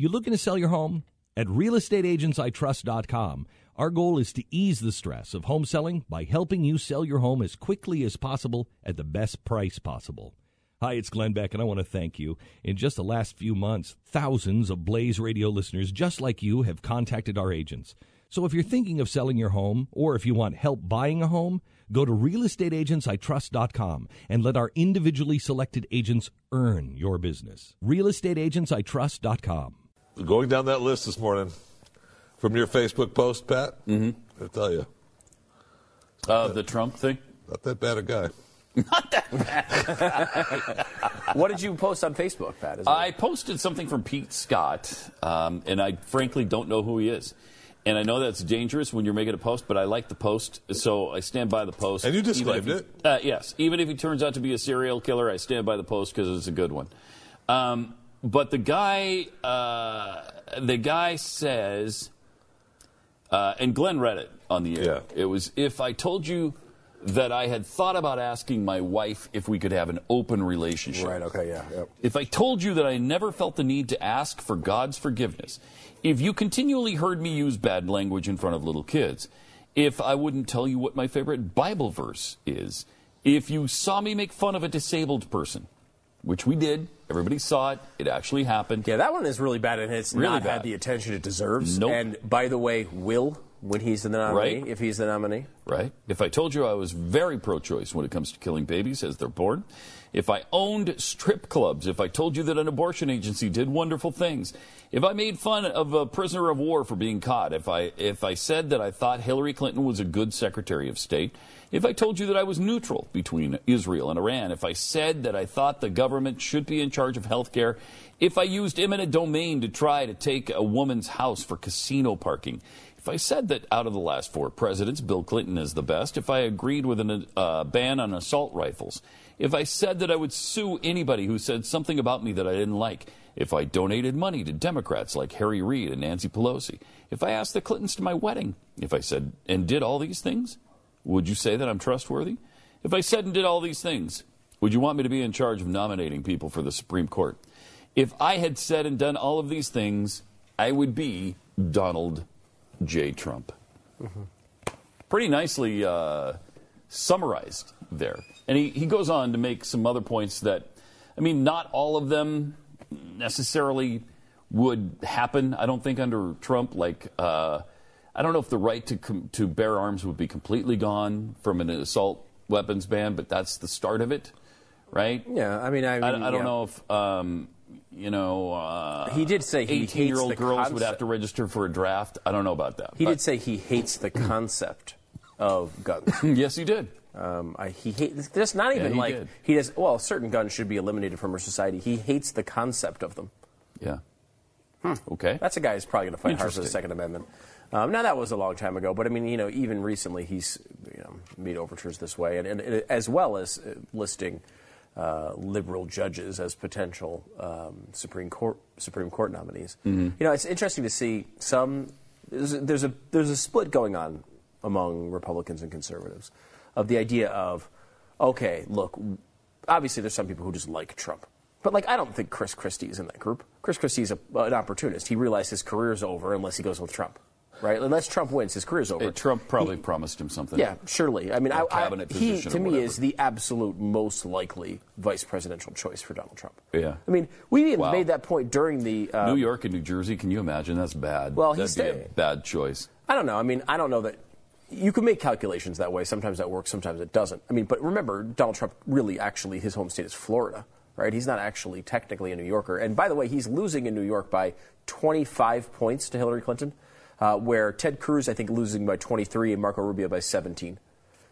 You looking to sell your home? At realestateagentsitrust.com, our goal is to ease the stress of home selling by helping you sell your home as quickly as possible at the best price possible. Hi, it's Glenn Beck, and I want to thank you. In just the last few months, thousands of Blaze Radio listeners just like you have contacted our agents. So if you're thinking of selling your home, or if you want help buying a home, go to realestateagentsitrust.com and let our individually selected agents earn your business. realestateagentsitrust.com. Going down that list this morning from your Facebook post, Pat, mm-hmm. I tell you. Uh, the Trump thing? Not that bad a guy. Not that bad. what did you post on Facebook, Pat? I posted something from Pete Scott, um, and I frankly don't know who he is. And I know that's dangerous when you're making a post, but I like the post, so I stand by the post. And you disclaimed it? Uh, yes. Even if he turns out to be a serial killer, I stand by the post because it's a good one. Um, but the guy, uh, the guy says, uh, and Glenn read it on the air. Yeah. It was if I told you that I had thought about asking my wife if we could have an open relationship. Right. Okay. Yeah. Yep. If I told you that I never felt the need to ask for God's forgiveness, if you continually heard me use bad language in front of little kids, if I wouldn't tell you what my favorite Bible verse is, if you saw me make fun of a disabled person, which we did, everybody saw it, it actually happened. Yeah, that one is really bad, and it's Really not bad. had the attention it deserves. Nope. And by the way, will when he's the nominee, Right. if he's the nominee. right? If I told you I was very pro choice when it comes to killing babies as they're born, if I owned strip clubs, if I told you that an abortion agency did wonderful things, if I made fun of a prisoner of war for being caught, if I, if I said that I thought Hillary Clinton was a good Secretary of State, if I told you that I was neutral between Israel and Iran, if I said that I thought the government should be in charge of health care, if I used eminent domain to try to take a woman's house for casino parking, if I said that out of the last four presidents, Bill Clinton is the best, if I agreed with a uh, ban on assault rifles, if I said that I would sue anybody who said something about me that I didn't like, if I donated money to Democrats like Harry Reid and Nancy Pelosi, if I asked the Clintons to my wedding, if I said and did all these things, would you say that I'm trustworthy? If I said and did all these things, would you want me to be in charge of nominating people for the Supreme Court? If I had said and done all of these things, I would be Donald J. Trump. Pretty nicely uh, summarized there. And he, he goes on to make some other points that, I mean, not all of them necessarily would happen, I don't think, under Trump. Like, uh, I don't know if the right to, com- to bear arms would be completely gone from an assault weapons ban, but that's the start of it, right? Yeah, I mean, I, I, I don't yeah. know if um, you know. Uh, He did say he hates eighteen-year-old the girls would have to register for a draft. I don't know about that. He but- did say he hates the concept of guns. yes, he did. Um, I, he hates. There's not even he like did. he does. Well, certain guns should be eliminated from our society. He hates the concept of them. Yeah. Okay. That's a guy who's probably going to fight hard for the Second Amendment. Um, now that was a long time ago, but I mean, you know, even recently he's you know made overtures this way, and, and, and as well as uh, listing uh, liberal judges as potential um, Supreme Court Supreme Court nominees. You know, it's interesting to see some. There's a, there's a there's a split going on among Republicans and conservatives of the idea of, okay, look, obviously there's some people who just like Trump. But like, I don't think Chris Christie is in that group. Chris Christie's a, an opportunist. He realized his career's over unless he goes with Trump, right? Unless Trump wins, his career's over. Uh, Trump probably promised him something. Yeah, surely. I mean, I, cabinet he to me is the absolute most likely vice presidential choice for Donald Trump. Yeah. I mean, we even Wow. made that point during the. Uh, New York and New Jersey. Can you imagine? That's bad. Well, That'd he's be a bad choice. I don't know. I mean, I don't know that you can make calculations that way. Sometimes that works, sometimes it doesn't. I mean, but remember, Donald Trump really actually his home state is Florida, right? He's not actually technically a New Yorker. And by the way, he's losing in New York by 25 points to Hillary Clinton, uh, where Ted Cruz I think losing by 23 and Marco Rubio by 17.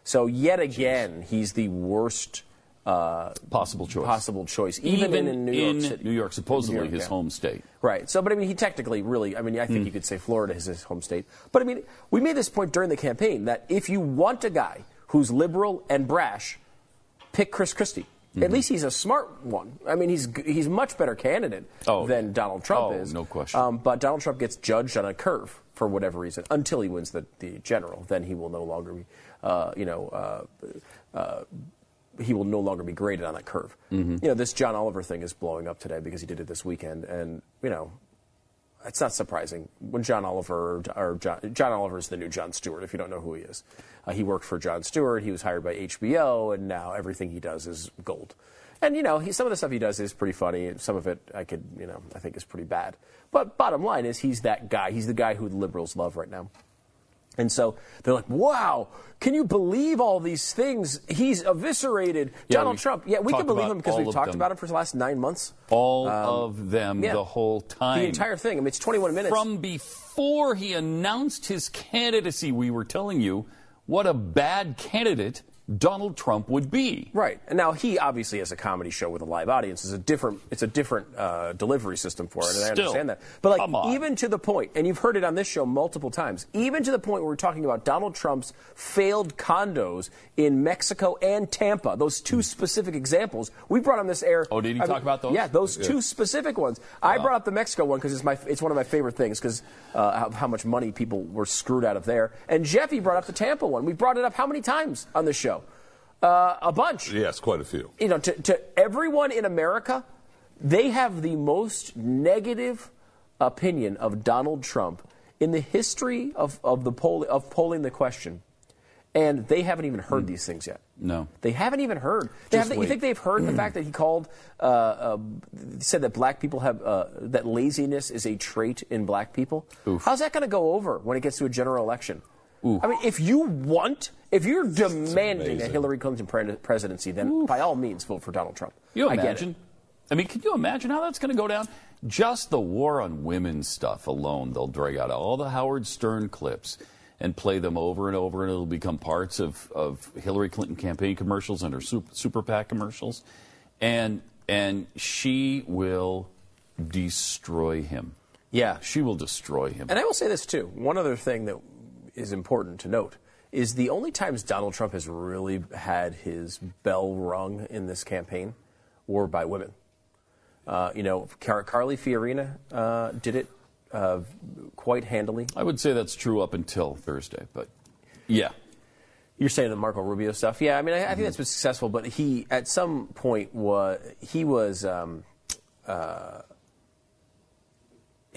So yet again, he's the worst. Uh, Possible choice. Possible choice, even, in New York City. New York, supposedly New York, his yeah. home state. Right. So, but I mean, he technically, really, I mean, I think you could say Florida is his home state. But I mean, we made this point during the campaign that if you want a guy who's liberal and brash, pick Chris Christie. Hmm. At least he's a smart one. I mean, he's he's much better candidate Oh. than Donald Trump Oh, is. no question. Um, but Donald Trump gets judged on a curve for whatever reason until he wins the, the general. Then he will no longer be, uh, you know, uh, uh, he will no longer be graded on that curve. Mm-hmm. You know, this John Oliver thing is blowing up today because he did it this weekend, and you know, it's not surprising when John Oliver or John, John Oliver is the new Jon Stewart. If you don't know who he is, uh, he worked for Jon Stewart. He was hired by HBO, and now everything he does is gold. And you know, he, some of the stuff he does is pretty funny. Some of it I could, you know, I think is pretty bad. But bottom line is, he's that guy. He's the guy who the liberals love right now. And so they're like, wow, can you believe all these things? He's eviscerated Yeah, Donald Trump. Yeah, we can believe him because we've talked them. about him for the last nine months. All um, of them yeah. the whole time. The entire thing. I mean, it's 21 minutes. From before he announced his candidacy, we were telling you what a bad candidate Donald Trump would be. Right. And now he obviously has a comedy show with a live audience. It's a different, it's a different uh, delivery system for it, and I understand that. But like, even to the point, and you've heard it on this show multiple times, even to the point where we're talking about Donald Trump's failed condos in Mexico and Tampa, those two specific examples, we brought on this air. Oh, did he I talk about those? Yeah, those two specific ones. I brought up the Mexico one because it's my, it's one of my favorite things because uh, how, how much money people were screwed out of there. And Jeffy brought up the Tampa one. We brought it up how many times on the show? Uh, a bunch Yes, quite a few. you know, to, to everyone in America, they have the most negative opinion of Donald Trump in the history of, of the poll, of polling the question. And they haven't even heard these things yet. No. They haven't even heard. They have, you think they've heard the fact that he called, uh, uh, said that black people have, uh, that laziness is a trait in black people? How's that going to go over when it gets to a general election? I mean, if you want, if you're demanding a. Hillary Clinton pre- presidency, then by all means vote for Donald Trump. You I imagine? I mean, can you imagine how that's going to go down? Just the war on women stuff alone, they'll drag out all the Howard Stern clips and play them over and over, and it'll become parts of, of Hillary Clinton campaign commercials and her super, super PAC commercials. And, and she will destroy him. Yeah. She will destroy him. And I will say this too. One other thing that is important to note is the only times Donald Trump has really had his bell rung in this campaign were by women. Uh, you know, Car- Carly Fiorina uh, did it uh, quite handily. I would say that's true up until Thursday, but yeah. You're saying the Marco Rubio stuff, yeah. I mean, I, I think that's been successful, but he at some point was he was um, uh,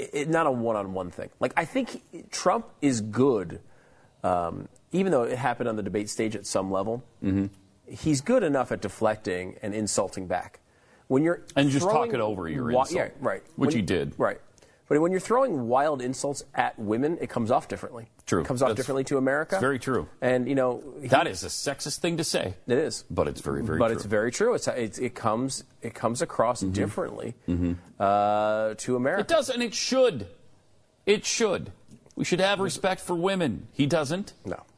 it, it- not a one-on-one thing. Like I think he- Trump is good, um, even though it happened on the debate stage at some level. Mm-hmm. He's good enough at deflecting and insulting back. When you're And just throwing talking over your wi- insult, yeah, right, which When he you- did. right. But when you're throwing wild insults at women, it comes off differently. True. It comes off That's- differently to America. it's very true. And you know he- That is a sexist thing to say. it is, But it's very, very true. but true. it's very true. It's, it's it comes it comes across Mm-hmm. differently uh, to America. It does, and it should. It should. We should have respect for women. He doesn't. No.